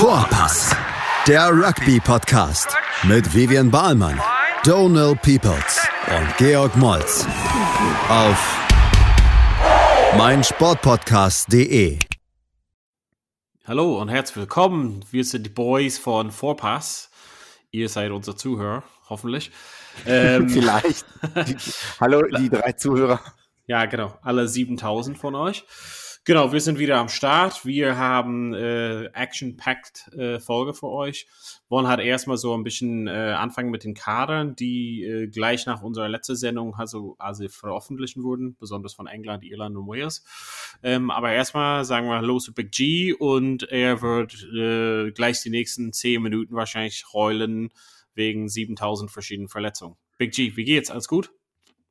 Vorpass, der Rugby-Podcast mit Vivian Bahlmann, Donal Peoples und Georg Moltz auf meinsportpodcast.de. Hallo und herzlich willkommen. Wir sind die Boys von Vorpass. Ihr seid unser Zuhörer, hoffentlich. Ähm, Vielleicht. Die, hallo, die drei Zuhörer. Ja, genau. Alle 7000 von euch. Genau, wir sind wieder am Start. Wir haben äh, Action-Packed äh, Folge für euch. Wollen halt erstmal so ein bisschen äh, anfangen mit den Kadern, die äh, gleich nach unserer letzten Sendung also, also veröffentlichen wurden, besonders von England, Irland und Wales. Ähm, aber erstmal sagen wir Hallo zu Big G und er wird äh, gleich die nächsten zehn Minuten wahrscheinlich heulen wegen 7000 verschiedenen Verletzungen. Big G, wie geht's? Alles gut?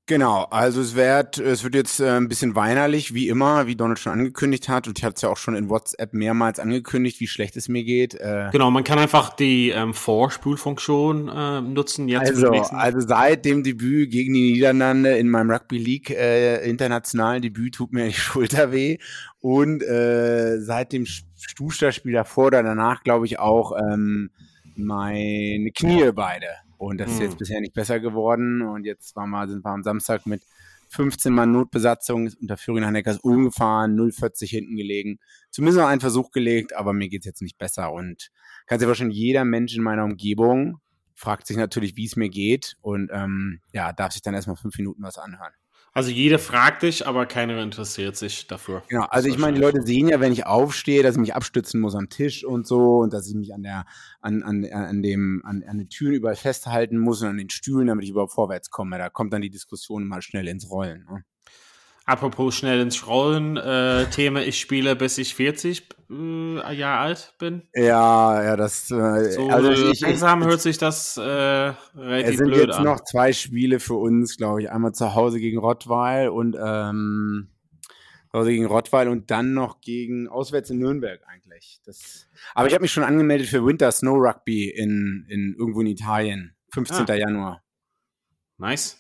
Genau, also es wird, es wird jetzt äh, ein bisschen weinerlich, wie immer, wie Donald schon angekündigt hat. Und ich hatte es ja auch schon in WhatsApp mehrmals angekündigt, wie schlecht es mir geht. Äh, genau, man kann einfach die ähm, Vorspulfunktion äh, nutzen. Jetzt also, also seit dem Debüt gegen die Niederlande in meinem Rugby League äh, internationalen Debüt tut mir die Schulter weh. Und äh, seit dem Stuster-Spiel davor oder danach, glaube ich, auch ähm, meine Knie beide. Und das ist jetzt hm. bisher nicht besser geworden. Und jetzt waren wir, sind wir am Samstag mit 15 Mann Notbesatzung unter Führung nach Neckars Ulm gefahren, 040 hinten gelegen. Zumindest noch einen Versuch gelegt, aber mir geht's jetzt nicht besser. Und kann sich wahrscheinlich jeder Mensch in meiner Umgebung fragt sich natürlich, wie es mir geht. Und ähm, ja, darf sich dann erstmal fünf Minuten was anhören. Also jeder fragt dich, aber keiner interessiert sich dafür. Genau, also ich meine, die Leute sehen ja, wenn ich aufstehe, dass ich mich abstützen muss am Tisch und so und dass ich mich an der, an, an, an dem, an, an den Türen überall festhalten muss und an den Stühlen, damit ich überhaupt vorwärts komme. Da kommt dann die Diskussion mal schnell ins Rollen. Ne? Apropos schnell ins Rollen, äh, Thema, ich spiele bis ich 40 äh, Jahre alt bin. Ja, ja, das. Äh, so, also ich, langsam ich, hört sich das äh, relativ blöd an. Es sind jetzt an. noch zwei Spiele für uns, glaube ich. Einmal zu Hause gegen Rottweil und ähm, zu Hause gegen Rottweil und dann noch gegen auswärts in Nürnberg eigentlich. Das, aber ich habe mich schon angemeldet für Winter Snow Rugby in, in irgendwo in Italien, 15. Ah. Januar. Nice.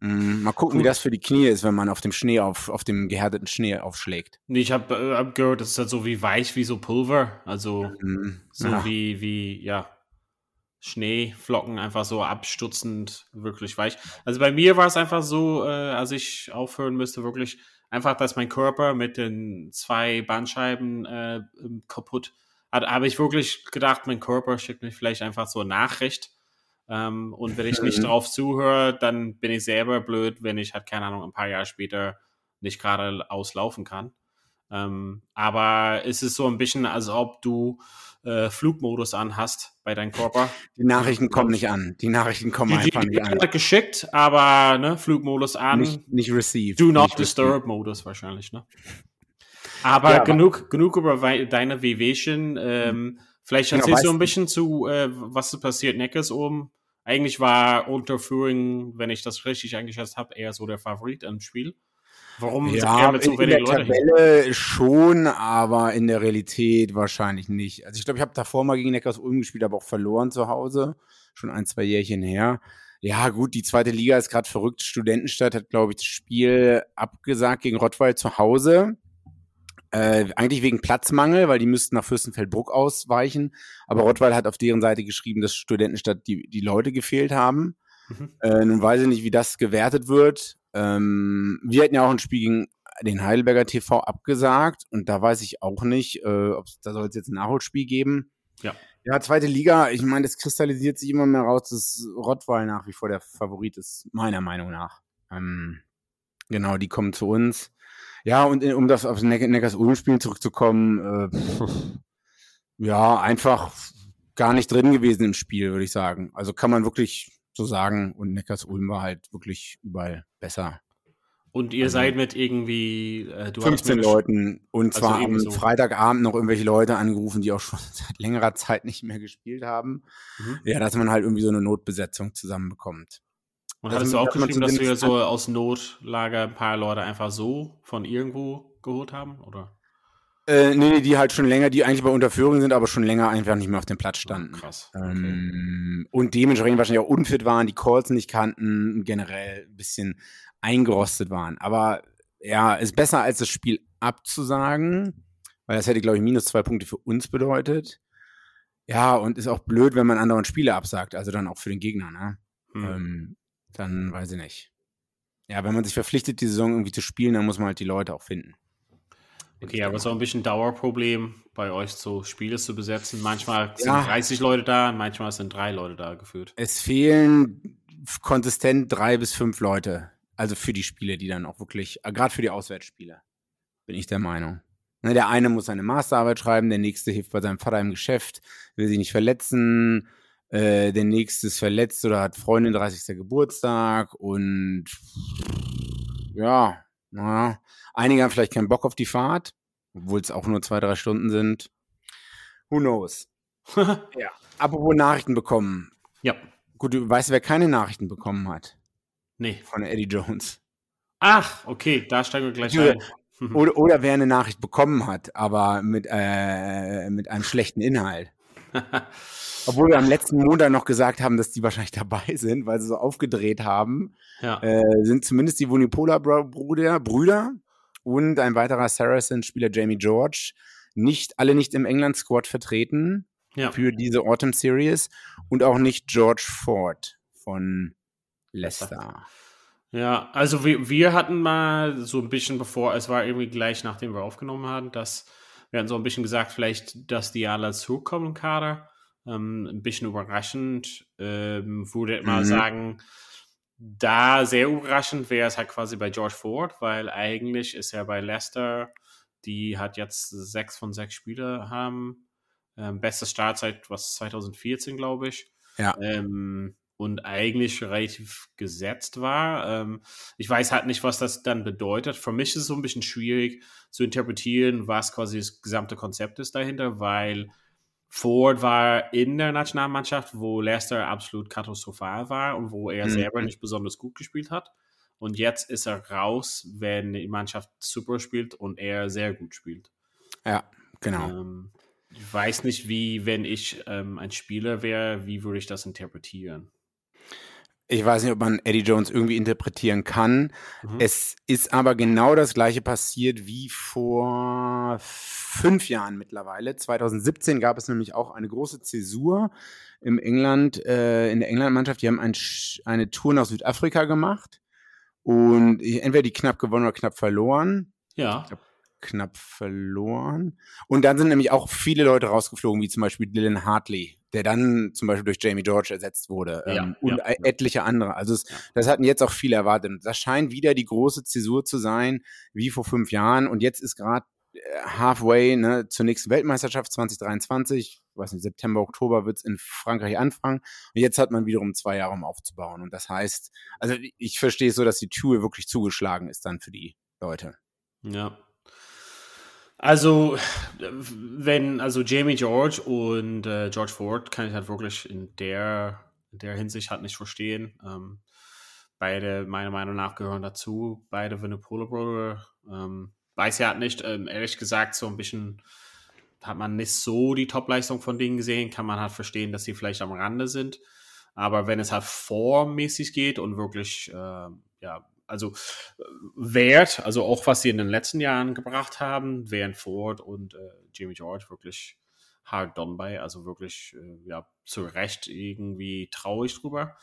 Mm, mal gucken, Gut. wie das für die Knie ist, wenn man auf dem Schnee auf, auf dem gehärteten Schnee aufschlägt. Nee, ich habe äh, hab gehört, das ist halt so wie weich wie so Pulver. Also mhm. so ja. wie, wie, ja, Schneeflocken einfach so abstutzend, wirklich weich. Also bei mir war es einfach so, äh, als ich aufhören müsste, wirklich einfach, dass mein Körper mit den zwei Bandscheiben äh, kaputt hat. Habe ich wirklich gedacht, mein Körper schickt mir vielleicht einfach so eine Nachricht ähm, und wenn ich nicht mhm. drauf zuhöre, dann bin ich selber blöd, wenn ich halt, keine Ahnung, ein paar Jahre später nicht gerade auslaufen kann. Ähm, aber es ist so ein bisschen, als ob du äh, Flugmodus anhast bei deinem Körper. Die Nachrichten kommen nicht an. Die Nachrichten kommen die, einfach die, nicht an. geschickt, aber ne, Flugmodus an. Nicht, nicht received. Do not disturb Modus wahrscheinlich, ne? Aber, ja, genug, aber genug über deine WWchen. Ähm, vielleicht genau, erzählst genau, du ein bisschen zu, äh, was ist passiert Neckes oben. Eigentlich war Unterführung, wenn ich das richtig eingeschätzt habe, eher so der Favorit im Spiel. Warum ja, mit so in, in der Leute Tabelle hin? schon, aber in der Realität wahrscheinlich nicht. Also ich glaube, ich habe davor mal gegen Neckars Ulm gespielt, aber auch verloren zu Hause. Schon ein, zwei Jährchen her. Ja, gut, die zweite Liga ist gerade verrückt. Studentenstadt hat, glaube ich, das Spiel abgesagt gegen Rottweil zu Hause. Äh, eigentlich wegen Platzmangel, weil die müssten nach Fürstenfeldbruck ausweichen. Aber Rottweil hat auf deren Seite geschrieben, dass Studentenstadt die, die Leute gefehlt haben. Mhm. Äh, nun weiß ich nicht, wie das gewertet wird. Ähm, wir hatten ja auch ein Spiel gegen den Heidelberger TV abgesagt und da weiß ich auch nicht, äh, ob da soll es jetzt ein Nachholspiel geben. Ja. Ja, zweite Liga, ich meine, das kristallisiert sich immer mehr raus, dass Rottweil nach wie vor der Favorit ist, meiner Meinung nach. Ähm, genau, die kommen zu uns. Ja, und in, um das aufs Neckars-Ulm-Spiel zurückzukommen, äh, ja, einfach gar nicht drin gewesen im Spiel, würde ich sagen. Also kann man wirklich so sagen. Und Neckars-Ulm war halt wirklich überall besser. Und ihr also, seid mit irgendwie äh, 15 Leuten und also zwar am so. Freitagabend noch irgendwelche Leute angerufen, die auch schon seit längerer Zeit nicht mehr gespielt haben. Mhm. Ja, dass man halt irgendwie so eine Notbesetzung zusammenbekommt. Und hattest du auch geschrieben, dass wir so aus Notlager ein paar Leute einfach so von irgendwo geholt haben, oder? Äh, nee, die halt schon länger, die eigentlich bei Unterführung sind, aber schon länger einfach nicht mehr auf dem Platz standen. Oh, krass. Okay. Ähm, und dementsprechend wahrscheinlich auch unfit waren, die Calls nicht kannten, generell ein bisschen eingerostet waren. Aber ja, ist besser als das Spiel abzusagen, weil das hätte, glaube ich, minus zwei Punkte für uns bedeutet. Ja, und ist auch blöd, wenn man anderen Spiele absagt, also dann auch für den Gegner, ne? Hm. Ähm, dann weiß ich nicht. Ja, wenn man sich verpflichtet, die Saison irgendwie zu spielen, dann muss man halt die Leute auch finden. Okay, aber es ist auch ein bisschen Dauerproblem, bei euch so Spiele zu besetzen. Manchmal sind ja. 30 Leute da, manchmal sind drei Leute da geführt. Es fehlen konsistent drei bis fünf Leute. Also für die Spiele, die dann auch wirklich, äh, gerade für die Auswärtsspiele, bin ich der Meinung. Ne, der eine muss seine Masterarbeit schreiben, der nächste hilft bei seinem Vater im Geschäft, will sich nicht verletzen, äh, der nächste ist verletzt oder hat Freundin 30. Geburtstag und ja, naja, einige haben vielleicht keinen Bock auf die Fahrt, obwohl es auch nur zwei, drei Stunden sind. Who knows? ja. Apropos Nachrichten bekommen. Ja. Gut, du weißt, wer keine Nachrichten bekommen hat? Nee. Von Eddie Jones. Ach, okay, da steigen wir gleich ein. Oder, oder wer eine Nachricht bekommen hat, aber mit, äh, mit einem schlechten Inhalt. Obwohl wir am letzten Montag noch gesagt haben, dass die wahrscheinlich dabei sind, weil sie so aufgedreht haben. Ja. Äh, sind zumindest die Vunipola-Brüder Brüder und ein weiterer Saracen-Spieler Jamie George nicht alle nicht im England-Squad vertreten ja. für diese Autumn Series und auch nicht George Ford von Leicester. Ja, also wir, wir hatten mal so ein bisschen bevor, es war irgendwie gleich nachdem wir aufgenommen haben, dass wir hatten so ein bisschen gesagt, vielleicht, dass die alle zurückkommen im Kader. Ähm, ein bisschen überraschend. Ähm, würde mhm. mal sagen, da sehr überraschend wäre es halt quasi bei George Ford, weil eigentlich ist er bei Leicester, die hat jetzt sechs von sechs Spiele haben. Ähm, beste Startzeit was 2014, glaube ich. Ja. Ähm, und eigentlich relativ gesetzt war. Ähm, ich weiß halt nicht, was das dann bedeutet. Für mich ist es so ein bisschen schwierig zu interpretieren, was quasi das gesamte Konzept ist dahinter, weil Ford war in der Nationalmannschaft, wo Leicester absolut katastrophal war und wo er mhm. selber nicht besonders gut gespielt hat. Und jetzt ist er raus, wenn die Mannschaft super spielt und er sehr gut spielt. Ja, genau. Ähm, ich weiß nicht, wie, wenn ich ähm, ein Spieler wäre, wie würde ich das interpretieren? Ich weiß nicht, ob man Eddie Jones irgendwie interpretieren kann. Mhm. Es ist aber genau das gleiche passiert wie vor fünf Jahren mittlerweile. 2017 gab es nämlich auch eine große Zäsur im England, äh, in der England-Mannschaft. Die haben ein, eine Tour nach Südafrika gemacht und entweder die knapp gewonnen oder knapp verloren. Ja. Knapp verloren. Und dann sind nämlich auch viele Leute rausgeflogen, wie zum Beispiel Dylan Hartley, der dann zum Beispiel durch Jamie George ersetzt wurde ja, ähm, und ja, etliche andere. Also es, das hatten jetzt auch viele erwartet. Und das scheint wieder die große Zäsur zu sein, wie vor fünf Jahren. Und jetzt ist gerade äh, halfway ne, zur nächsten Weltmeisterschaft 2023, ich weiß nicht, September, Oktober wird es in Frankreich anfangen. Und jetzt hat man wiederum zwei Jahre, um aufzubauen. Und das heißt, also ich verstehe es so, dass die Tour wirklich zugeschlagen ist dann für die Leute. Ja, also, wenn, also Jamie George und äh, George Ford kann ich halt wirklich in der, in der Hinsicht halt nicht verstehen. Ähm, beide, meiner Meinung nach, gehören dazu. Beide Winnipolo Brother. Ähm, weiß ja halt nicht, ähm, ehrlich gesagt, so ein bisschen hat man nicht so die Topleistung von denen gesehen. Kann man halt verstehen, dass sie vielleicht am Rande sind. Aber wenn es halt formmäßig geht und wirklich, äh, ja, also äh, Wert, also auch was sie in den letzten Jahren gebracht haben, wären Ford und äh, Jimmy George wirklich hard done by, also wirklich äh, ja zu Recht irgendwie traurig drüber.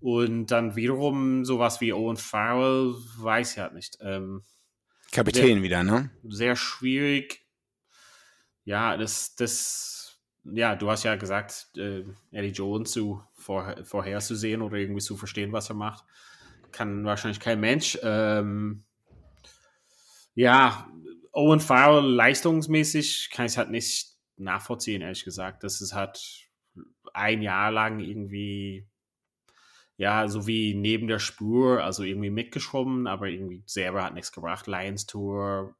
Und dann wiederum sowas wie Owen Farrell, weiß ja halt nicht. Ähm, Kapitän sehr, wieder, ne? Sehr schwierig. Ja, das, das, ja, du hast ja gesagt, äh, Eddie Jones zu vor, vorherzusehen oder irgendwie zu verstehen, was er macht kann wahrscheinlich kein Mensch. Ähm, ja, Owen Farrell leistungsmäßig kann ich es halt nicht nachvollziehen, ehrlich gesagt. Das ist halt ein Jahr lang irgendwie, ja, so wie neben der Spur, also irgendwie mitgeschwommen, aber irgendwie selber hat nichts gebracht. Lions Tour,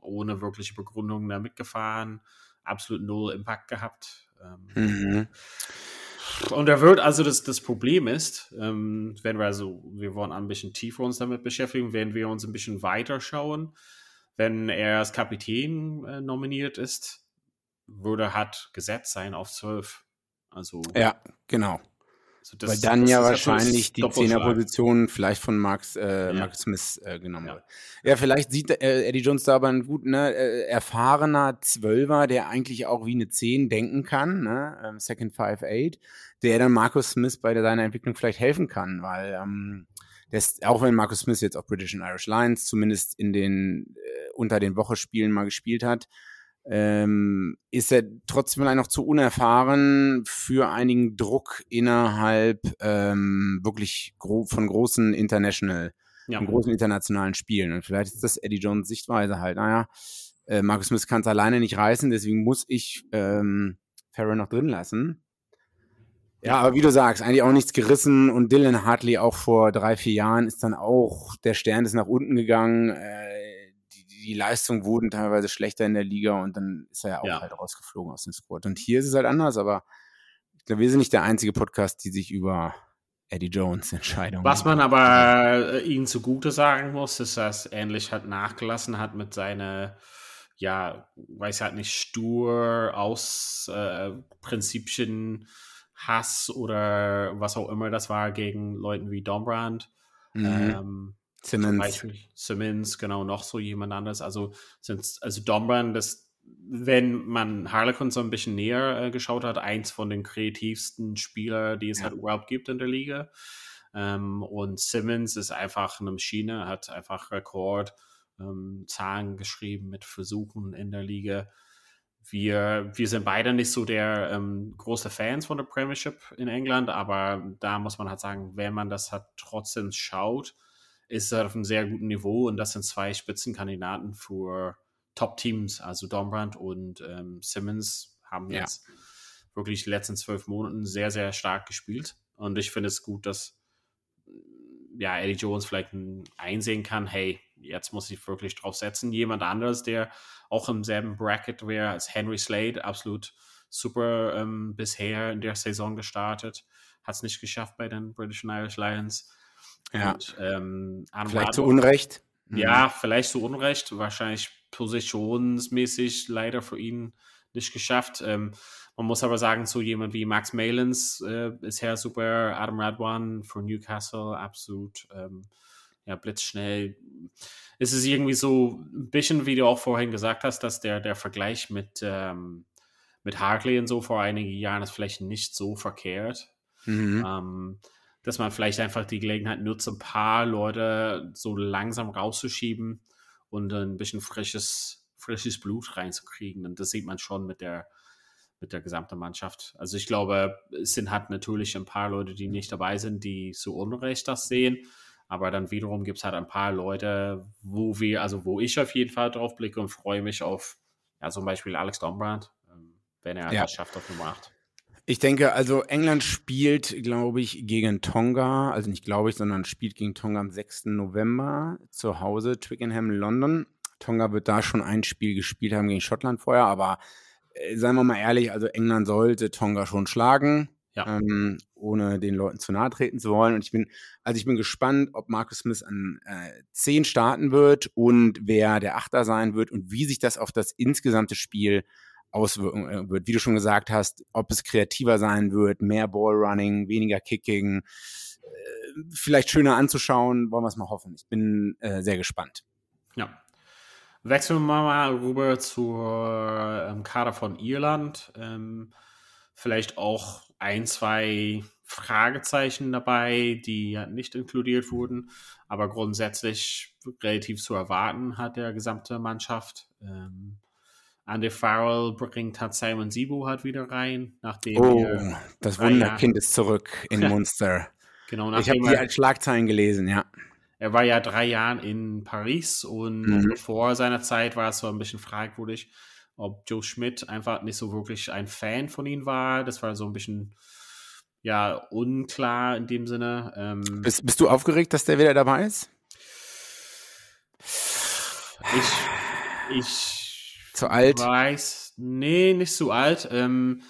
ohne wirkliche Begründung da mitgefahren, absolut null Impact gehabt. Ähm, mhm. Und da wird also das, das Problem ist, ähm, wenn wir also, wir wollen ein bisschen tiefer uns damit beschäftigen, wenn wir uns ein bisschen weiter schauen, wenn er als Kapitän äh, nominiert ist, würde hat gesetzt sein auf zwölf. Also ja, genau. Also das, Weil dann ja wahrscheinlich die Zehnerposition vielleicht von Max, äh, ja. Max Smith äh, genommen ja. wird. Ja, vielleicht sieht äh, Eddie Jones da aber einen guten, ne, äh, erfahrener Zwölfer, der eigentlich auch wie eine Zehn denken kann, ne? Ähm, Second Five Eight, der dann Markus Smith bei seiner Entwicklung vielleicht helfen kann, weil ähm, das, auch wenn Markus Smith jetzt auf British and Irish Lions zumindest in den äh, unter den Wochespielen mal gespielt hat, ähm, ist er trotzdem vielleicht noch zu unerfahren für einigen Druck innerhalb ähm, wirklich gro von großen International, ja. von großen internationalen Spielen. Und vielleicht ist das Eddie Jones Sichtweise halt, naja, äh, Marcus Smith kann es alleine nicht reißen, deswegen muss ich ähm, Farrell noch drin lassen. Ja, aber wie du sagst, eigentlich auch nichts gerissen und Dylan Hartley auch vor drei, vier Jahren ist dann auch, der Stern ist nach unten gegangen. Äh, die Leistungen wurden teilweise schlechter in der Liga und dann ist er ja auch ja. halt rausgeflogen aus dem Squad. Und hier ist es halt anders, aber ich glaube, wir sind nicht der einzige Podcast, die sich über Eddie Jones Entscheidungen. Was man aber äh, ihnen zugute sagen muss, ist, dass er ähnlich halt nachgelassen hat mit seiner, ja, weiß halt nicht, stur aus äh, Prinzipien, Hass oder was auch immer das war gegen Leuten wie Dombrand. Mhm. Ähm, Simmons. Simmons, genau, noch so jemand anderes. Also, sind, also Dombran, das, wenn man Harlequin so ein bisschen näher äh, geschaut hat, eins von den kreativsten Spieler, die es ja. halt überhaupt gibt in der Liga. Ähm, und Simmons ist einfach eine Maschine, hat einfach Rekord ähm, Zahlen geschrieben mit Versuchen in der Liga. Wir, wir sind beide nicht so der ähm, große Fans von der Premiership in England, aber da muss man halt sagen, wenn man das halt trotzdem schaut, ist er auf einem sehr guten Niveau und das sind zwei Spitzenkandidaten für Top-Teams. Also Dombrand und ähm, Simmons haben jetzt ja. wirklich die letzten zwölf Monaten sehr, sehr stark gespielt. Und ich finde es gut, dass ja, Eddie Jones vielleicht einsehen kann, hey, jetzt muss ich wirklich drauf setzen. Jemand anderes, der auch im selben Bracket wäre als Henry Slade, absolut super ähm, bisher in der Saison gestartet, hat es nicht geschafft bei den British and Irish Lions. Ja. Und, ähm, vielleicht zu Unrecht. Ja, mhm. vielleicht zu Unrecht. Wahrscheinlich positionsmäßig leider für ihn nicht geschafft. Ähm, man muss aber sagen, so jemand wie Max Malins äh, ist ja super. Adam Radwan für Newcastle, absolut ähm, ja, blitzschnell. Es ist irgendwie so ein bisschen, wie du auch vorhin gesagt hast, dass der, der Vergleich mit, ähm, mit Hartley und so vor einigen Jahren ist vielleicht nicht so verkehrt. Mhm. Ähm, dass man vielleicht einfach die Gelegenheit nutzt, ein paar Leute so langsam rauszuschieben und ein bisschen frisches, frisches Blut reinzukriegen. Und das sieht man schon mit der, mit der gesamten Mannschaft. Also ich glaube, es sind halt natürlich ein paar Leute, die nicht dabei sind, die so Unrecht das sehen. Aber dann wiederum gibt es halt ein paar Leute, wo wir, also wo ich auf jeden Fall drauf blicke und freue mich auf, ja, zum Beispiel Alex Dombrand, ähm, wenn er ja. das schafft auf Nummer 8. Ich denke, also England spielt, glaube ich, gegen Tonga, also nicht glaube ich, sondern spielt gegen Tonga am 6. November zu Hause, Twickenham, London. Tonga wird da schon ein Spiel gespielt haben gegen Schottland vorher, aber äh, seien wir mal ehrlich, also England sollte Tonga schon schlagen, ja. ähm, ohne den Leuten zu nahe treten zu wollen. Und ich bin, also ich bin gespannt, ob Marcus Smith an äh, 10 starten wird und wer der Achter sein wird und wie sich das auf das insgesamte Spiel auswirken äh, wird. Wie du schon gesagt hast, ob es kreativer sein wird, mehr Ballrunning, weniger Kicking, äh, vielleicht schöner anzuschauen, wollen wir es mal hoffen. Ich bin äh, sehr gespannt. Ja. Wechseln wir mal rüber zur ähm, Kader von Irland. Ähm, vielleicht auch ein, zwei Fragezeichen dabei, die ja nicht inkludiert wurden, aber grundsätzlich relativ zu erwarten hat der gesamte Mannschaft. Ähm, Andy Farrell bringt hat Simon Sibu halt wieder rein, nachdem oh, das Wunderkind ist zurück in Munster. genau, ich habe die als Schlagzeilen gelesen, ja. Er war ja drei Jahre in Paris und mhm. vor seiner Zeit war es so ein bisschen fragwürdig, ob Joe Schmidt einfach nicht so wirklich ein Fan von ihm war. Das war so ein bisschen ja unklar in dem Sinne. Ähm, bist, bist du aufgeregt, dass der wieder dabei ist? Ich, ich zu alt? Weiß, nee, nicht zu alt. Ähm,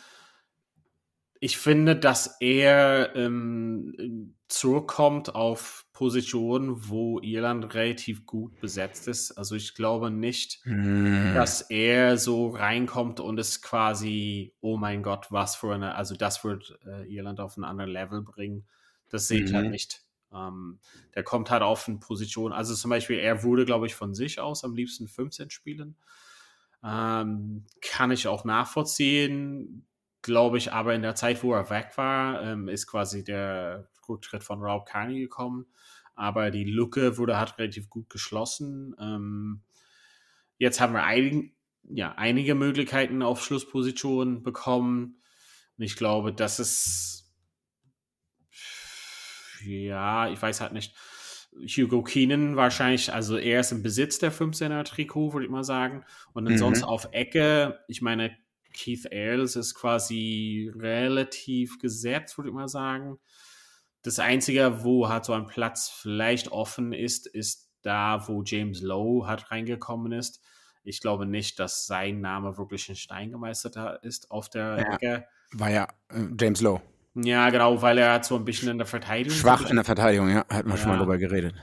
ich finde, dass er ähm, zurückkommt auf Position, wo Irland relativ gut besetzt ist. Also ich glaube nicht, mm. dass er so reinkommt und es quasi, oh mein Gott, was für eine, also das wird äh, Irland auf ein anderes Level bringen. Das sehe ich halt mhm. nicht. Ähm, der kommt halt auf eine Position, also zum Beispiel, er wurde, glaube ich, von sich aus am liebsten 15 spielen. Ähm, kann ich auch nachvollziehen, glaube ich, aber in der Zeit, wo er weg war, ähm, ist quasi der Rücktritt von Rob Carney gekommen. Aber die Lücke wurde halt relativ gut geschlossen. Ähm, jetzt haben wir ein, ja, einige Möglichkeiten auf Schlusspositionen bekommen. Und ich glaube, das ist ja, ich weiß halt nicht. Hugo Keenan wahrscheinlich, also er ist im Besitz der 15er Trikot, würde ich mal sagen. Und ansonsten mhm. auf Ecke, ich meine, Keith Ailes ist quasi relativ gesetzt, würde ich mal sagen. Das Einzige, wo halt so ein Platz vielleicht offen ist, ist da, wo James Lowe halt reingekommen ist. Ich glaube nicht, dass sein Name wirklich in Stein gemeistert ist auf der ja, Ecke. War ja äh, James Lowe. Ja, genau, weil er hat so ein bisschen in der Verteidigung. Schwach in der Verteidigung, ja, hat man ja. schon mal drüber geredet.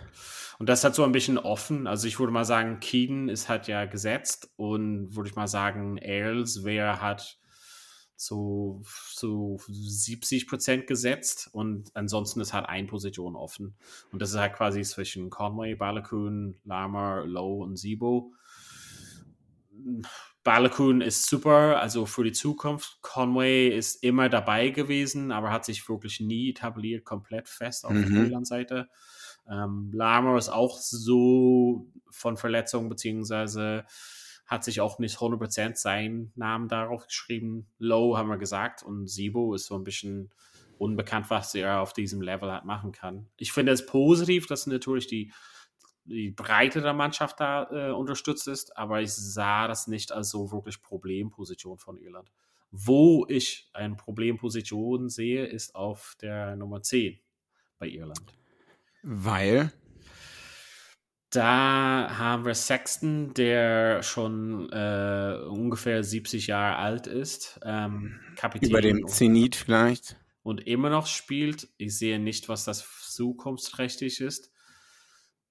Und das hat so ein bisschen offen. Also ich würde mal sagen, Keaton ist halt ja gesetzt und würde ich mal sagen, Ailes wäre halt zu, zu 70 Prozent gesetzt und ansonsten ist halt eine Position offen. Und das ist halt quasi zwischen Conway, Balakun, Lama, Lowe und Sibo. Balakun ist super, also für die Zukunft. Conway ist immer dabei gewesen, aber hat sich wirklich nie etabliert, komplett fest auf mhm. der Irland-Seite. Ähm, Lama ist auch so von Verletzungen, beziehungsweise hat sich auch nicht 100% seinen Namen darauf geschrieben. Low haben wir gesagt und Sibo ist so ein bisschen unbekannt, was er auf diesem Level halt machen kann. Ich finde es positiv, dass natürlich die die Breite der Mannschaft da äh, unterstützt ist, aber ich sah das nicht als so wirklich Problemposition von Irland. Wo ich eine Problemposition sehe, ist auf der Nummer 10 bei Irland. Weil? Da haben wir Sexton, der schon äh, ungefähr 70 Jahre alt ist. Ähm, Kapitän. Über dem Zenit vielleicht. Und immer noch spielt. Ich sehe nicht, was das zukunftsträchtig ist.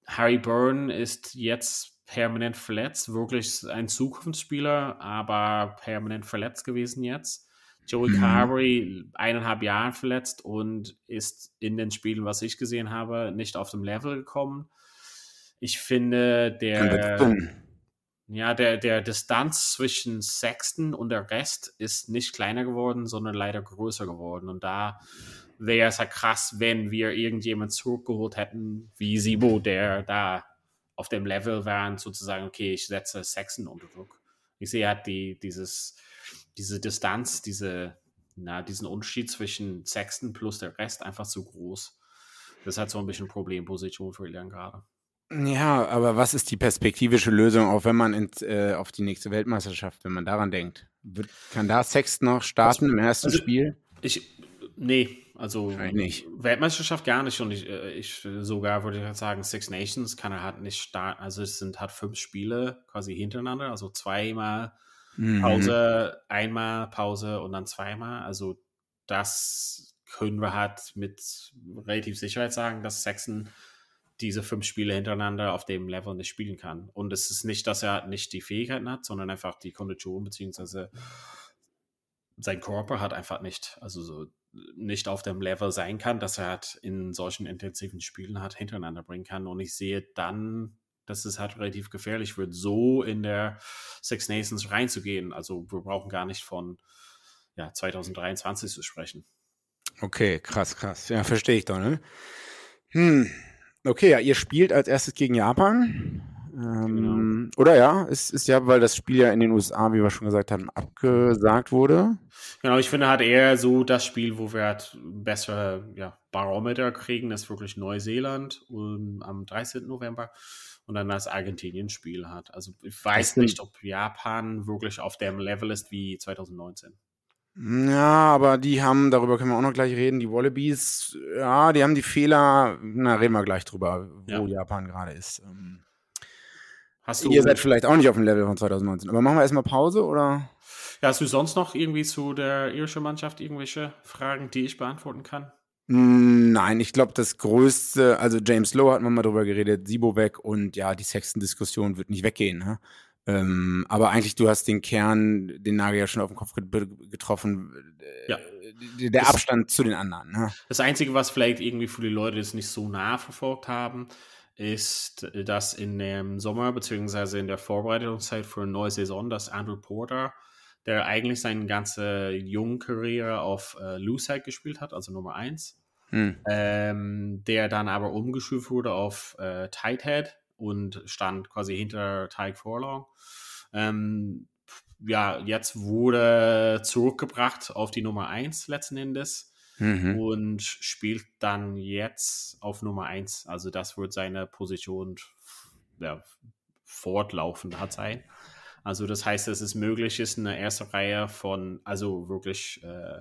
Harry Byrne ist jetzt permanent verletzt, wirklich ein Zukunftsspieler, aber permanent verletzt gewesen jetzt. Joey mhm. Carberry eineinhalb Jahre verletzt und ist in den Spielen, was ich gesehen habe, nicht auf dem Level gekommen. Ich finde, der, ja, der, der Distanz zwischen Sexton und der Rest ist nicht kleiner geworden, sondern leider größer geworden. Und da wäre es ja krass, wenn wir irgendjemand zurückgeholt hätten, wie Sibo, der da auf dem Level war und sozusagen, okay, ich setze Sexton unter Druck. Ich sehe halt die, dieses, diese Distanz, diese, na, diesen Unterschied zwischen Sexton plus der Rest einfach zu groß. Das hat so ein bisschen Problemposition für Ilian gerade. Ja, aber was ist die perspektivische Lösung, auch wenn man in, äh, auf die nächste Weltmeisterschaft, wenn man daran denkt? Wird, kann da Sexton noch starten was, im ersten also, Spiel? Ich, nee, also nicht. Weltmeisterschaft gar nicht und ich, äh, ich sogar würde ich sagen, Six Nations kann er halt nicht starten. Also es sind halt fünf Spiele quasi hintereinander, also zweimal mhm. Pause, einmal Pause und dann zweimal. Also das können wir halt mit relativ Sicherheit sagen, dass Sexton diese fünf Spiele hintereinander auf dem Level nicht spielen kann. Und es ist nicht, dass er nicht die Fähigkeiten hat, sondern einfach die Kondition beziehungsweise sein Körper hat einfach nicht, also so nicht auf dem Level sein kann, dass er halt in solchen intensiven Spielen halt hintereinander bringen kann. Und ich sehe dann, dass es halt relativ gefährlich wird, so in der Six Nations reinzugehen. Also wir brauchen gar nicht von ja, 2023 zu sprechen. Okay, krass, krass. Ja, verstehe ich doch, ne? Hm. Okay, ja, ihr spielt als erstes gegen Japan. Ähm, genau. Oder ja, es ist ja, weil das Spiel ja in den USA, wie wir schon gesagt haben, abgesagt wurde. Genau, ich finde halt eher so das Spiel, wo wir halt bessere ja, Barometer kriegen, das ist wirklich Neuseeland um, am 13. November und dann das Argentinien-Spiel hat. Also ich weiß nicht, ob Japan wirklich auf dem Level ist wie 2019. Ja, aber die haben, darüber können wir auch noch gleich reden, die Wallabies, ja, die haben die Fehler, na, reden wir gleich drüber, wo ja. Japan gerade ist. Ähm, Hast du, Ihr seid vielleicht auch nicht auf dem Level von 2019. Aber machen wir erstmal Pause oder? Ja, hast du sonst noch irgendwie zu der irischen Mannschaft irgendwelche Fragen, die ich beantworten kann? Hm, nein, ich glaube, das größte, also James Lowe hat man mal drüber geredet, Sibo weg und ja, die Sexton-Diskussion wird nicht weggehen. Ne? Ähm, aber eigentlich, du hast den Kern, den Nagel ja schon auf den Kopf getroffen. Äh, ja. Der das, Abstand zu den anderen. Ne? Das Einzige, was vielleicht irgendwie für die Leute das nicht so nah verfolgt haben, ist, dass in dem Sommer beziehungsweise in der Vorbereitungszeit für eine neue Saison, dass Andrew Porter der eigentlich seine ganze junge Karriere auf äh, Loose gespielt hat, also Nummer 1. Hm. Ähm, der dann aber umgeschult wurde auf äh, Tighthead und stand quasi hinter Tyke Forlong. Ähm, ja, jetzt wurde zurückgebracht auf die Nummer 1 letzten Endes mhm. und spielt dann jetzt auf Nummer 1. Also das wird seine Position ja, fortlaufend hat sein. Also das heißt, dass es möglich ist, eine erste Reihe von, also wirklich äh,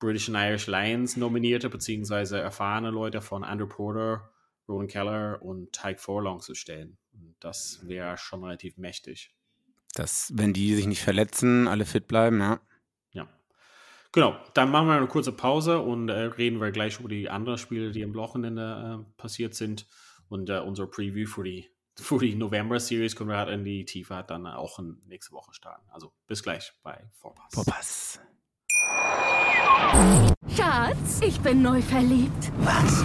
British and Irish Lions nominierte beziehungsweise erfahrene Leute von Andrew Porter, Roland Keller und Tyke Forlong zu stellen. Und das wäre schon relativ mächtig. Das, wenn die sich nicht verletzen, alle fit bleiben. Ja. Genau, dann machen wir eine kurze Pause und äh, reden wir gleich über die anderen Spiele, die am Wochenende äh, passiert sind und äh, unser Preview für die für die November-Series können wir halt in die Tiefe halt dann auch in nächste Woche starten. Also bis gleich bei Vorpass. Vorpass. Schatz, ich bin neu verliebt. Was?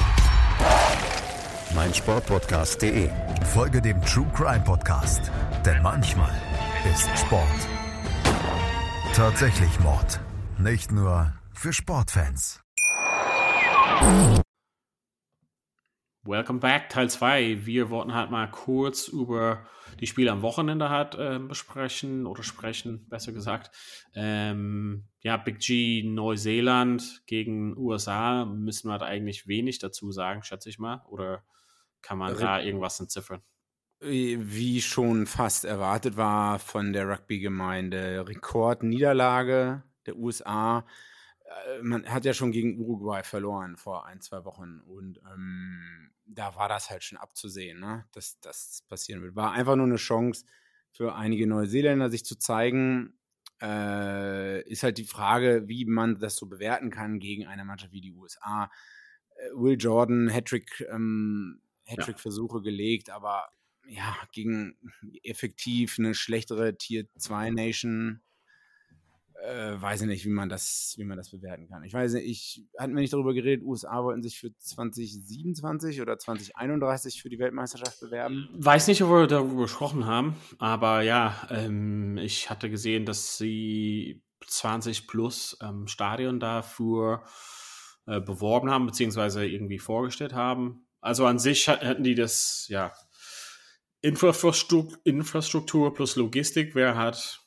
meinsportpodcast.de. Folge dem True Crime Podcast, denn manchmal ist Sport tatsächlich Mord. Nicht nur für Sportfans. Welcome back, Teil 2. Wir wollten halt mal kurz über die Spiele am Wochenende halt äh, besprechen oder sprechen, besser gesagt. Ähm, ja, Big G Neuseeland gegen USA müssen wir halt eigentlich wenig dazu sagen, schätze ich mal. Oder kann man da irgendwas entziffern? Wie schon fast erwartet war von der Rugby-Gemeinde, Rekordniederlage der USA äh, man hat ja schon gegen Uruguay verloren vor ein, zwei Wochen und ähm, da war das halt schon abzusehen, ne? dass das passieren wird. War einfach nur eine Chance für einige Neuseeländer, sich zu zeigen. Äh, ist halt die Frage, wie man das so bewerten kann gegen eine Mannschaft wie die USA. Äh, Will Jordan, Hattrick, ähm, Hattrick-Versuche ja. gelegt, aber ja, gegen effektiv eine schlechtere Tier 2 Nation äh, weiß ich nicht, wie man das, wie man das bewerten kann. Ich weiß nicht, ich hatten wir nicht darüber geredet, USA wollten sich für 2027 oder 2031 für die Weltmeisterschaft bewerben. Weiß nicht, ob wir darüber gesprochen haben, aber ja, ähm, ich hatte gesehen, dass sie 20 plus ähm, Stadion dafür äh, beworben haben, beziehungsweise irgendwie vorgestellt haben. Also an sich hätten die das, ja, Infrastruktur, Infrastruktur plus Logistik wäre halt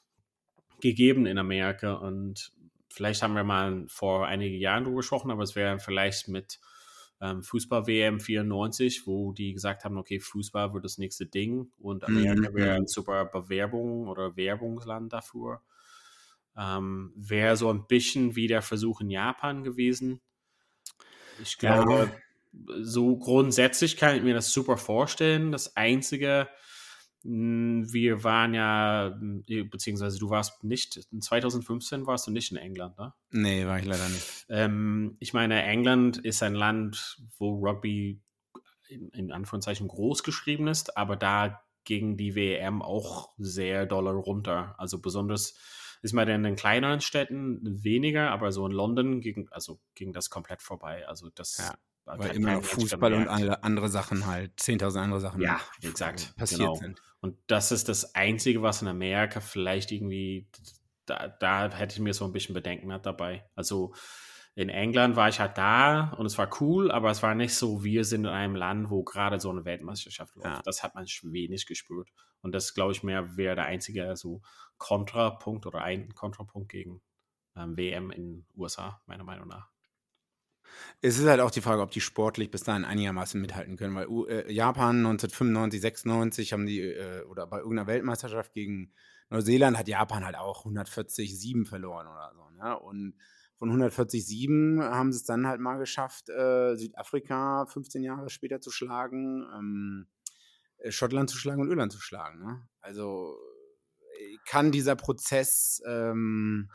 gegeben in Amerika und vielleicht haben wir mal vor einigen Jahren darüber gesprochen, aber es wäre vielleicht mit ähm, Fußball-WM 94, wo die gesagt haben, okay, Fußball wird das nächste Ding und Amerika mhm. wäre ein super Bewerbung oder Werbungsland dafür. Ähm, wäre so ein bisschen wie der Versuch in Japan gewesen. Ich glaube, ja. So grundsätzlich kann ich mir das super vorstellen. Das Einzige, hm, wir waren ja, hm, beziehungsweise du warst nicht, in 2015 warst du nicht in England, ne? Nee, war ich leider nicht. Ähm, ich meine, England ist ein Land, wo Rugby in, in Anführungszeichen groß geschrieben ist, aber da ging die WM auch sehr doll runter. Also besonders ist man in den kleineren Städten weniger, aber so in London ging, also ging das komplett vorbei. Also das ja. Weil immer noch Fußball und andere Sachen halt, 10.000 andere Sachen ja, exakt, passiert genau. sind. Und das ist das Einzige, was in Amerika vielleicht irgendwie, da, da hätte ich mir so ein bisschen Bedenken hat dabei. Also in England war ich halt da und es war cool, aber es war nicht so, wir sind in einem Land, wo gerade so eine Weltmeisterschaft läuft. Ja. Das hat man wenig gespürt. Und das, glaube ich, mehr wäre der einzige so Kontrapunkt oder ein Kontrapunkt gegen ähm, WM in den USA, meiner Meinung nach. Es ist halt auch die Frage, ob die sportlich bis dahin einigermaßen mithalten können, weil äh, Japan 1995, 96 haben die, äh, oder bei irgendeiner Weltmeisterschaft gegen Neuseeland hat Japan halt auch 140, 7 verloren oder so. Ne? Und von 140, 7 haben sie es dann halt mal geschafft, äh, Südafrika 15 Jahre später zu schlagen, ähm, äh, Schottland zu schlagen und Irland zu schlagen. Ne? Also äh, kann dieser Prozess ähm,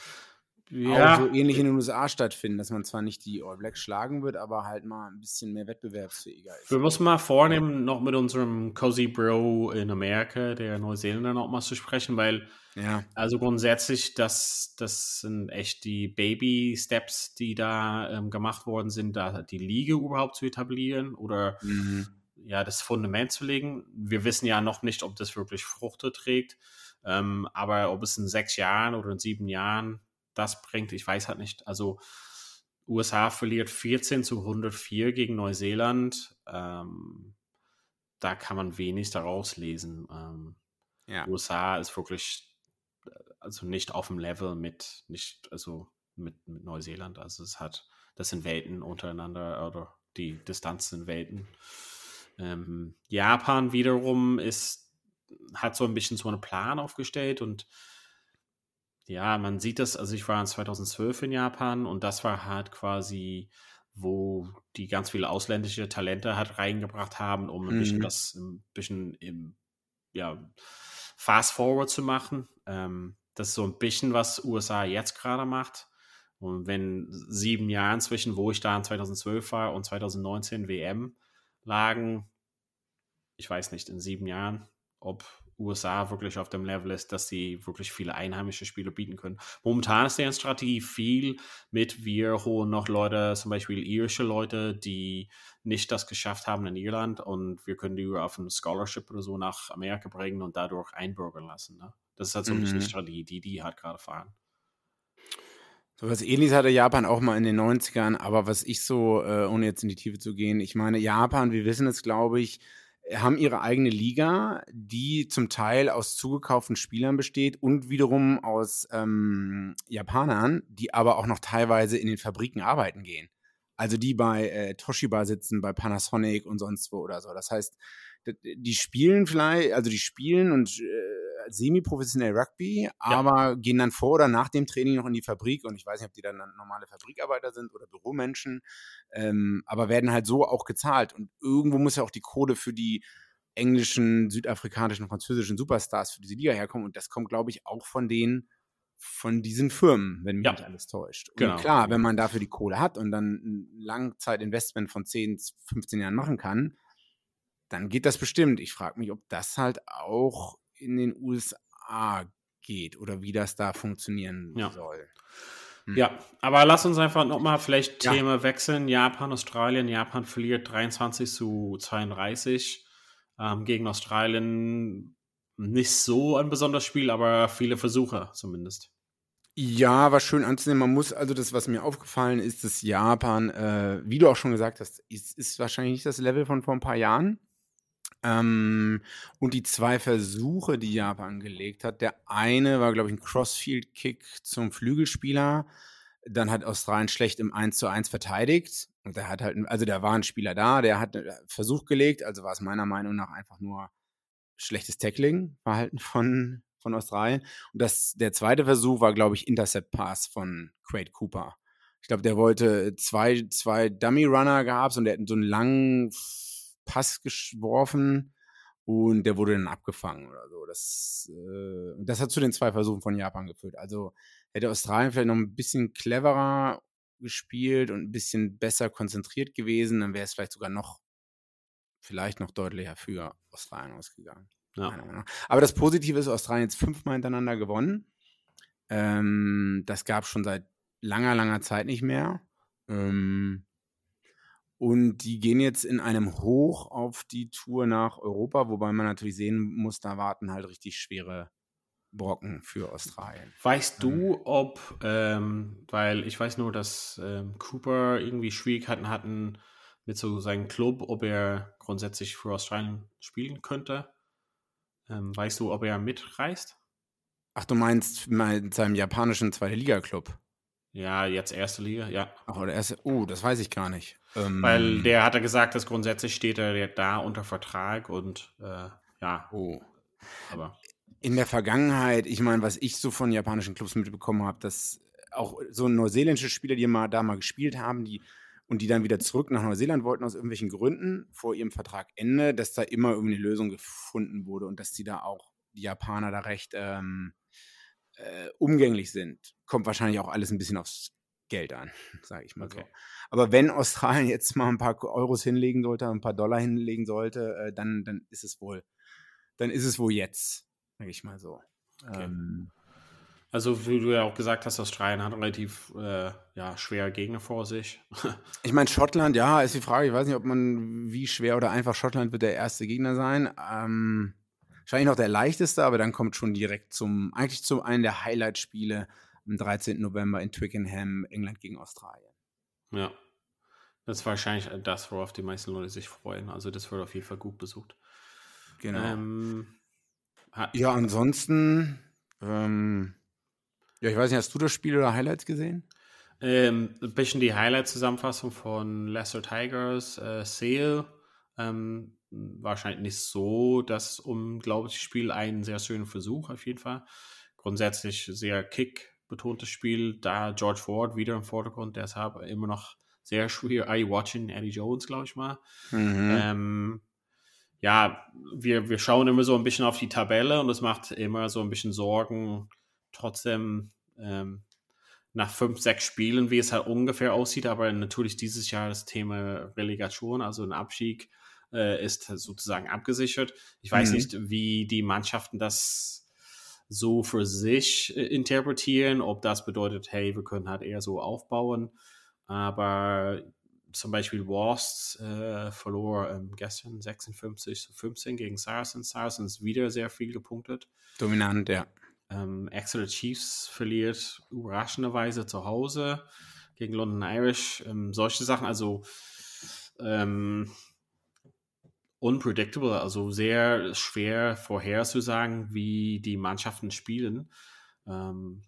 ja. auch so ähnlich in den USA stattfinden, dass man zwar nicht die All Blacks schlagen wird, aber halt mal ein bisschen mehr wettbewerbsfähiger ist. Wir müssen mal vornehmen, noch mit unserem Cozy Bro in Amerika, der Neuseeländer, noch mal zu sprechen, weil ja. also grundsätzlich, das, das sind echt die Baby-Steps, die da ähm, gemacht worden sind, da die Liga überhaupt zu etablieren oder mhm. ja, das Fundament zu legen. Wir wissen ja noch nicht, ob das wirklich Fruchte trägt. Ähm, aber ob es in sechs Jahren oder in sieben Jahren das bringt, ich weiß halt nicht. Also USA verliert 14 zu 104 gegen Neuseeland. Ähm, da kann man wenig daraus lesen. Ähm, ja. USA ist wirklich äh, also nicht auf dem Level mit nicht also mit, mit Neuseeland. Also es hat das sind Welten untereinander oder die Distanz sind Welten. Ähm, Japan wiederum ist hat so ein bisschen so einen Plan aufgestellt und ja, man sieht das, also ich war in 2012 in Japan und das war halt quasi, wo die ganz viele ausländische Talente halt reingebracht haben, um ein mhm. bisschen das ein bisschen im, ja, fast forward zu machen. Ähm, das ist so ein bisschen, was USA jetzt gerade macht. Und wenn sieben Jahre zwischen, wo ich da in 2012 war und 2019 WM lagen, ich weiß nicht, in sieben Jahren, ob USA wirklich auf dem Level ist, dass sie wirklich viele einheimische Spiele bieten können. Momentan ist deren Strategie viel mit, wir holen noch Leute, zum Beispiel irische Leute, die nicht das geschafft haben in Irland und wir können die auf ein Scholarship oder so nach Amerika bringen und dadurch einbürgern lassen. Ne? Das ist halt so mhm. Strategie, die die halt gerade fahren. So was ähnliches hatte Japan auch mal in den 90ern, aber was ich so, äh, ohne jetzt in die Tiefe zu gehen, ich meine, Japan, wir wissen es, glaube ich, haben ihre eigene Liga, die zum Teil aus zugekauften Spielern besteht und wiederum aus ähm, Japanern, die aber auch noch teilweise in den Fabriken arbeiten gehen. Also die bei äh, Toshiba sitzen, bei Panasonic und sonst wo oder so. Das heißt, die spielen vielleicht, also die spielen und äh, semi-professionell Rugby, ja. aber gehen dann vor oder nach dem Training noch in die Fabrik und ich weiß nicht, ob die dann normale Fabrikarbeiter sind oder Büromenschen, ähm, aber werden halt so auch gezahlt und irgendwo muss ja auch die Kohle für die englischen, südafrikanischen, französischen Superstars für diese Liga herkommen und das kommt, glaube ich, auch von denen, von diesen Firmen, wenn mich ja. nicht alles täuscht. Und genau. klar, wenn man dafür die Kohle hat und dann ein Langzeitinvestment von 10, 15 Jahren machen kann, dann geht das bestimmt. Ich frage mich, ob das halt auch in den USA geht oder wie das da funktionieren ja. soll. Hm. Ja, aber lass uns einfach nochmal vielleicht ja. Thema wechseln. Japan, Australien. Japan verliert 23 zu 32 ähm, gegen Australien. Nicht so ein besonderes Spiel, aber viele Versuche zumindest. Ja, war schön anzunehmen. Man muss, also das, was mir aufgefallen ist, dass Japan, äh, wie du auch schon gesagt hast, ist, ist wahrscheinlich nicht das Level von vor ein paar Jahren. Ähm, und die zwei Versuche, die Japan gelegt hat, der eine war, glaube ich, ein Crossfield-Kick zum Flügelspieler. Dann hat Australien schlecht im 1 zu 1 verteidigt. Und der hat halt, also da war ein Spieler da, der hat einen äh, Versuch gelegt, also war es meiner Meinung nach einfach nur schlechtes Tackling-Verhalten von, von Australien. Und das, der zweite Versuch war, glaube ich, Intercept-Pass von Quade Cooper. Ich glaube, der wollte zwei, zwei Dummy-Runner gehabt und der hat so einen langen Pass geworfen und der wurde dann abgefangen oder so. Das, äh, das hat zu den zwei Versuchen von Japan geführt. Also hätte Australien vielleicht noch ein bisschen cleverer gespielt und ein bisschen besser konzentriert gewesen, dann wäre es vielleicht sogar noch, vielleicht noch deutlicher für Australien ausgegangen. Ja. Aber das Positive ist, Australien jetzt fünfmal hintereinander gewonnen. Ähm, das gab es schon seit langer, langer Zeit nicht mehr. Ähm, und die gehen jetzt in einem Hoch auf die Tour nach Europa, wobei man natürlich sehen muss, da warten halt richtig schwere Brocken für Australien. Weißt du, ähm. ob, ähm, weil ich weiß nur, dass ähm, Cooper irgendwie Schwierigkeiten hatten mit so seinem Club, ob er grundsätzlich für Australien spielen könnte. Ähm, weißt du, ob er mitreist? Ach, du meinst mit seinem japanischen Zweite Liga-Club? Ja, jetzt erste Liga, ja. Ach, oder erste, oh, das weiß ich gar nicht. Ähm, Weil der hatte gesagt, dass grundsätzlich steht er da unter Vertrag und äh, ja. Oh. Aber. In der Vergangenheit, ich meine, was ich so von japanischen Clubs mitbekommen habe, dass auch so neuseeländische Spieler, die mal da mal gespielt haben, die und die dann wieder zurück nach Neuseeland wollten aus irgendwelchen Gründen vor ihrem Vertragende, dass da immer irgendwie eine Lösung gefunden wurde und dass die da auch die Japaner da recht ähm, äh, umgänglich sind. Kommt wahrscheinlich auch alles ein bisschen aufs Geld an, sage ich mal okay. so. Aber wenn Australien jetzt mal ein paar Euros hinlegen sollte, ein paar Dollar hinlegen sollte, äh, dann, dann ist es wohl, dann ist es wohl jetzt, sage ich mal so. Okay. Ähm, also, wie du ja auch gesagt hast, Australien hat relativ äh, ja, schwere Gegner vor sich. ich meine, Schottland, ja, ist die Frage. Ich weiß nicht, ob man, wie schwer oder einfach Schottland wird der erste Gegner sein. Ähm, wahrscheinlich noch der leichteste, aber dann kommt schon direkt zum, eigentlich zum einen der Highlight-Spiele am 13. November in Twickenham, England gegen Australien. Ja. Das ist wahrscheinlich das, worauf die meisten Leute sich freuen. Also, das wird auf jeden Fall gut besucht. Genau. Ähm, ja, ansonsten. Ähm, ja, ich weiß nicht, hast du das Spiel oder Highlights gesehen? Ähm, ein bisschen die Highlight-Zusammenfassung von Leicester Tigers, äh, Sale. Ähm, wahrscheinlich nicht so das unglaubliche Spiel, ein sehr schöner Versuch auf jeden Fall. Grundsätzlich sehr kick-betontes Spiel, da George Ford wieder im Vordergrund, deshalb immer noch sehr schwer. Are you watching Eddie Jones, glaube ich mal. Mhm. Ähm, ja, wir, wir schauen immer so ein bisschen auf die Tabelle und es macht immer so ein bisschen Sorgen, trotzdem ähm, nach fünf, sechs Spielen, wie es halt ungefähr aussieht, aber natürlich dieses Jahr das Thema Relegation, also ein Abstieg, äh, ist sozusagen abgesichert. Ich weiß mhm. nicht, wie die Mannschaften das so für sich äh, interpretieren, ob das bedeutet, hey, wir können halt eher so aufbauen, aber zum Beispiel Wurst äh, verlor ähm, gestern 56 zu 15 gegen Saracens. Saracens wieder sehr viel gepunktet. Dominant, ja. Ähm, Exeter Chiefs verliert überraschenderweise zu Hause gegen London Irish. Ähm, solche Sachen, also ähm, unpredictable, also sehr schwer vorherzusagen, wie die Mannschaften spielen. Ähm,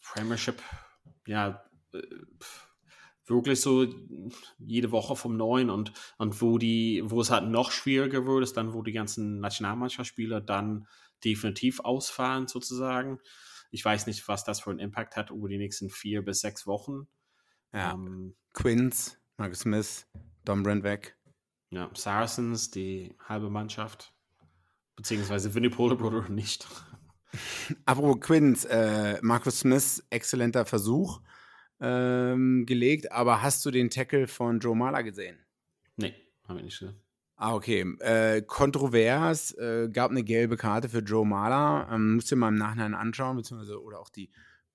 Premiership, ja, äh, wirklich so jede Woche vom Neuen und, und wo die, wo es halt noch schwieriger wird, ist dann, wo die ganzen Nationalmannschaftsspieler dann definitiv ausfallen, sozusagen. Ich weiß nicht, was das für einen Impact hat über die nächsten vier bis sechs Wochen. Ja. Ähm, Quinns, Marcus Smith, Dom Brand weg. Ja, Saracens, die halbe Mannschaft. Beziehungsweise Winnie Bruder nicht. Apropos Quinns, äh, Marcus Smith, exzellenter Versuch ähm, gelegt, aber hast du den Tackle von Joe Mala gesehen? Nee, haben wir nicht gesehen. Ah, okay. Äh, kontrovers, äh, gab eine gelbe Karte für Joe Mala. Ähm, müsst ihr mal im Nachhinein anschauen, beziehungsweise oder auch die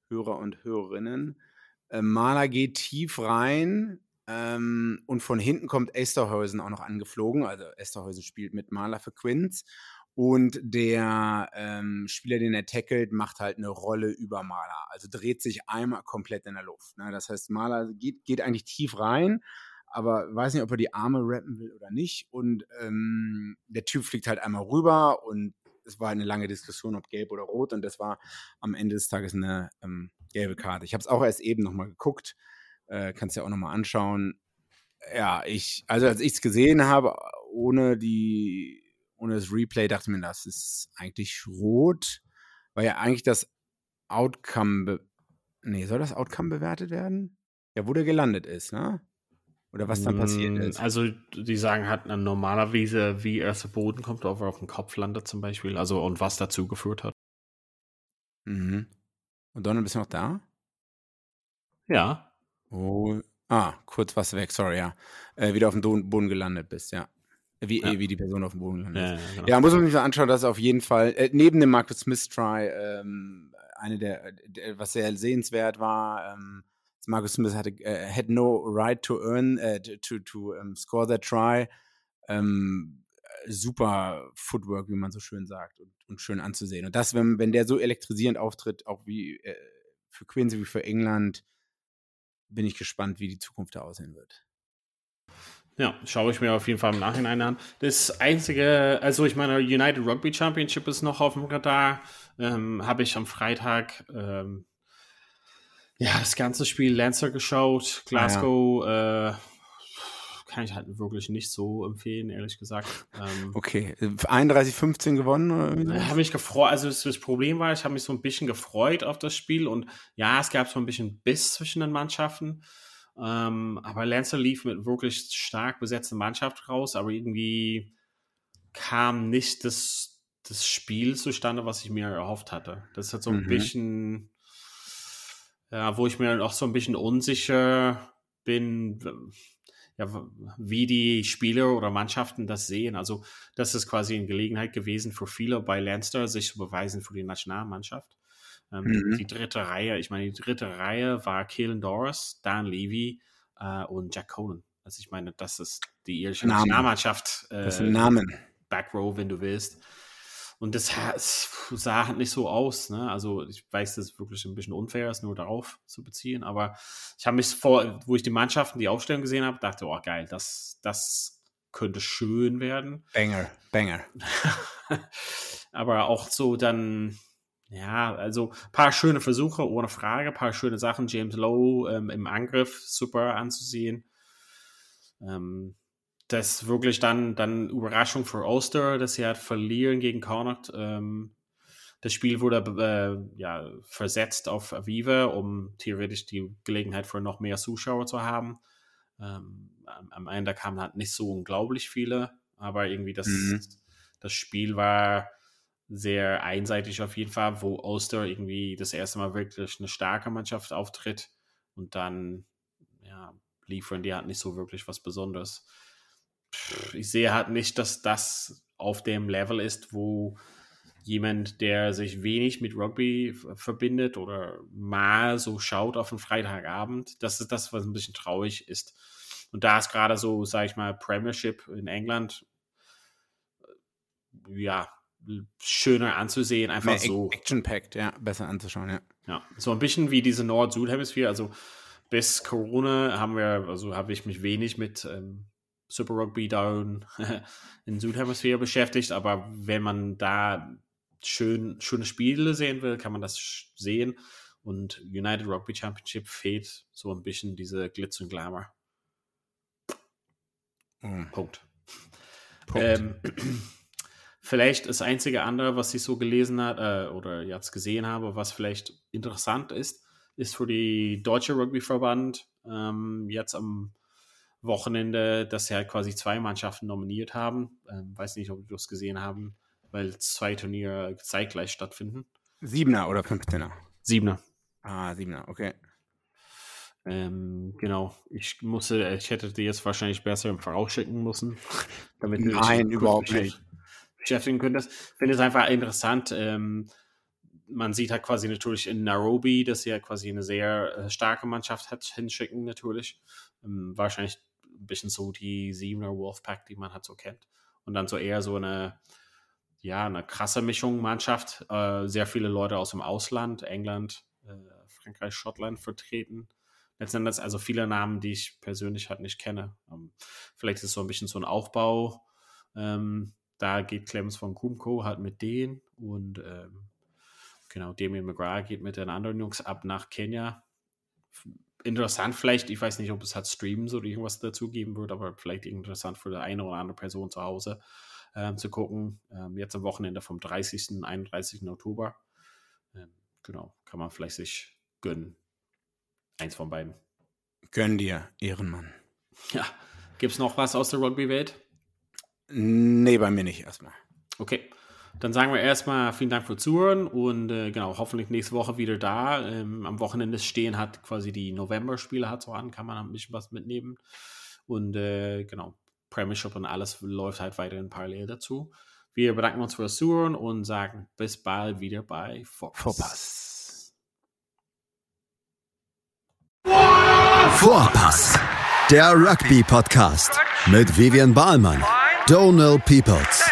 Hörer und Hörerinnen. Äh, Mala geht tief rein ähm, und von hinten kommt Esterhausen auch noch angeflogen. Also Esterhausen spielt mit Mala für Quinns. Und der ähm, Spieler, den er tackelt, macht halt eine Rolle über Maler. Also dreht sich einmal komplett in der Luft. Ne? Das heißt, Maler geht, geht eigentlich tief rein, aber weiß nicht, ob er die Arme rappen will oder nicht. Und ähm, der Typ fliegt halt einmal rüber und es war eine lange Diskussion, ob gelb oder rot. Und das war am Ende des Tages eine ähm, gelbe Karte. Ich habe es auch erst eben nochmal geguckt. Äh, Kannst ja auch nochmal anschauen. Ja, ich, also als ich es gesehen habe, ohne die ohne das Replay dachte ich mir, das ist eigentlich rot, weil ja eigentlich das Outcome, nee, soll das Outcome bewertet werden? Ja, wo der gelandet ist, ne? Oder was dann passiert hm, ist. Also, die sagen halt normalerweise, wie er zu Boden kommt, ob er auf dem Kopf landet zum Beispiel, also und was dazu geführt hat. Mhm. Und Donald, bist du noch da? Ja. Oh, ah, kurz was weg, sorry, ja. Äh, wieder auf dem Boden gelandet bist, ja. Wie, ja. wie die Person auf dem Boden landet. Ja, ja, genau. ja, muss man sich mal anschauen, dass auf jeden Fall, äh, neben dem Marcus Smith Try, ähm, eine der, der, was sehr sehenswert war, ähm, Marcus Smith hatte, äh, had no right to earn, äh, to, to um, score that try. Ähm, super Footwork, wie man so schön sagt, und, und, schön anzusehen. Und das, wenn, wenn der so elektrisierend auftritt, auch wie äh, für Quincy wie für England, bin ich gespannt, wie die Zukunft da aussehen wird. Ja, schaue ich mir auf jeden Fall im Nachhinein an. Das einzige, also ich meine, United Rugby Championship ist noch auf dem Radar. Ähm, Habe ich am Freitag ähm, Ja, das ganze Spiel Lancer geschaut, Glasgow, ja. äh, kann ich halt wirklich nicht so empfehlen, ehrlich gesagt. Ähm, okay, 31-15 gewonnen? Ich habe mich gefreut, also das, das, Problem war, ich habe mich so ein bisschen gefreut auf das Spiel und ja, es gab so ein bisschen Biss zwischen den Mannschaften, ähm, aber Lancer lief mit wirklich stark besetzter Mannschaft raus, aber irgendwie kam nicht das, das Spiel zustande, was ich mir erhofft hatte. Das hat so ein mhm. bisschen, ja, wo ich mir auch so ein bisschen unsicher bin, ja, wie die Spieler oder Mannschaften das sehen. Also das ist quasi eine Gelegenheit gewesen für viele bei Lanster, sich zu beweisen für die Nationalmannschaft. Ähm, mhm. Die dritte Reihe, ich meine, die dritte Reihe war Kalen Doris, Dan Levy äh, und Jack Conan. Also ich meine, das ist die irische Nationalmannschaft. Äh, das sind Namen. Backrow, wenn du willst. Und das sah halt nicht so aus. Ne? Also ich weiß, dass es wirklich ein bisschen unfair ist, nur darauf zu beziehen. Aber ich habe mich vor, wo ich die Mannschaften, die Aufstellung gesehen habe, dachte, oh geil, das, das könnte schön werden. Banger, Banger. aber auch so dann, ja, also ein paar schöne Versuche, ohne Frage, ein paar schöne Sachen. James Lowe ähm, im Angriff super anzusehen. Ähm, das wirklich dann, dann Überraschung für Ulster, dass sie halt verlieren gegen Connacht. Ähm, das Spiel wurde äh, ja, versetzt auf Aviva, um theoretisch die Gelegenheit für noch mehr Zuschauer zu haben. Ähm, am Ende kamen halt nicht so unglaublich viele, aber irgendwie das, mhm. das Spiel war sehr einseitig auf jeden Fall, wo Ulster irgendwie das erste Mal wirklich eine starke Mannschaft auftritt und dann ja, liefern die halt nicht so wirklich was Besonderes ich sehe halt nicht, dass das auf dem Level ist, wo jemand, der sich wenig mit Rugby verbindet oder mal so schaut auf einen Freitagabend, das ist das, was ein bisschen traurig ist. Und da ist gerade so, sage ich mal, Premiership in England, äh, ja, schöner anzusehen, einfach Mehr so. Action-packed, ja, besser anzuschauen, ja. Ja, so ein bisschen wie diese Nord-Süd-Hemisphäre, also bis Corona haben wir, also habe ich mich wenig mit ähm, Super Rugby Down in Südhemisphäre beschäftigt, aber wenn man da schön, schöne Spiele sehen will, kann man das sehen. Und United Rugby Championship fehlt so ein bisschen diese Glitz und Glamour. Mhm. Punkt. Punkt. Ähm, vielleicht das einzige andere, was ich so gelesen habe äh, oder jetzt gesehen habe, was vielleicht interessant ist, ist für die Deutsche Rugby-Verband ähm, jetzt am Wochenende, dass sie halt quasi zwei Mannschaften nominiert haben. Ähm, weiß nicht, ob wir das gesehen haben, weil zwei Turniere zeitgleich stattfinden. Siebener oder Fünfzehner? Siebener. Ah, Siebener, okay. Ähm, genau. Ich musste, ich hätte die jetzt wahrscheinlich besser im Voraus schicken müssen, damit du Nein, überhaupt nicht beschäftigen könntest. Ich finde es einfach interessant. Ähm, man sieht halt quasi natürlich in Nairobi, dass sie ja quasi eine sehr äh, starke Mannschaft hat hinschicken, natürlich. Ähm, wahrscheinlich ein bisschen so die Siebener Wolfpack, die man halt so kennt. Und dann so eher so eine, ja, eine krasse Mischung Mannschaft. Äh, sehr viele Leute aus dem Ausland, England, äh, Frankreich, Schottland vertreten. Letztendlich also viele Namen, die ich persönlich halt nicht kenne. Ähm, vielleicht ist es so ein bisschen so ein Aufbau. Ähm, da geht Clemens von Kumko halt mit denen und ähm, genau, Damien McGrath geht mit den anderen Jungs ab nach Kenia interessant vielleicht, ich weiß nicht, ob es hat Streams oder irgendwas dazu geben wird, aber vielleicht interessant für die eine oder andere Person zu Hause ähm, zu gucken. Ähm, jetzt am Wochenende vom 30. und 31. Oktober. Ähm, genau, kann man vielleicht sich gönnen. Eins von beiden. Gönn dir, Ehrenmann. Ja. Gibt es noch was aus der Rugby-Welt? Nee, bei mir nicht erstmal. Okay. Dann sagen wir erstmal vielen Dank für Zuhören und äh, genau, hoffentlich nächste Woche wieder da. Ähm, am Wochenende stehen hat quasi die November-Spiele hat so an, kann man ein bisschen was mitnehmen. Und äh, genau, Premiership und alles läuft halt weiterhin parallel dazu. Wir bedanken uns fürs Zuhören und sagen bis bald wieder bei Vorpass. Vorpass. Vorpass, der Rugby-Podcast mit Vivian Bahlmann, Donald Peoples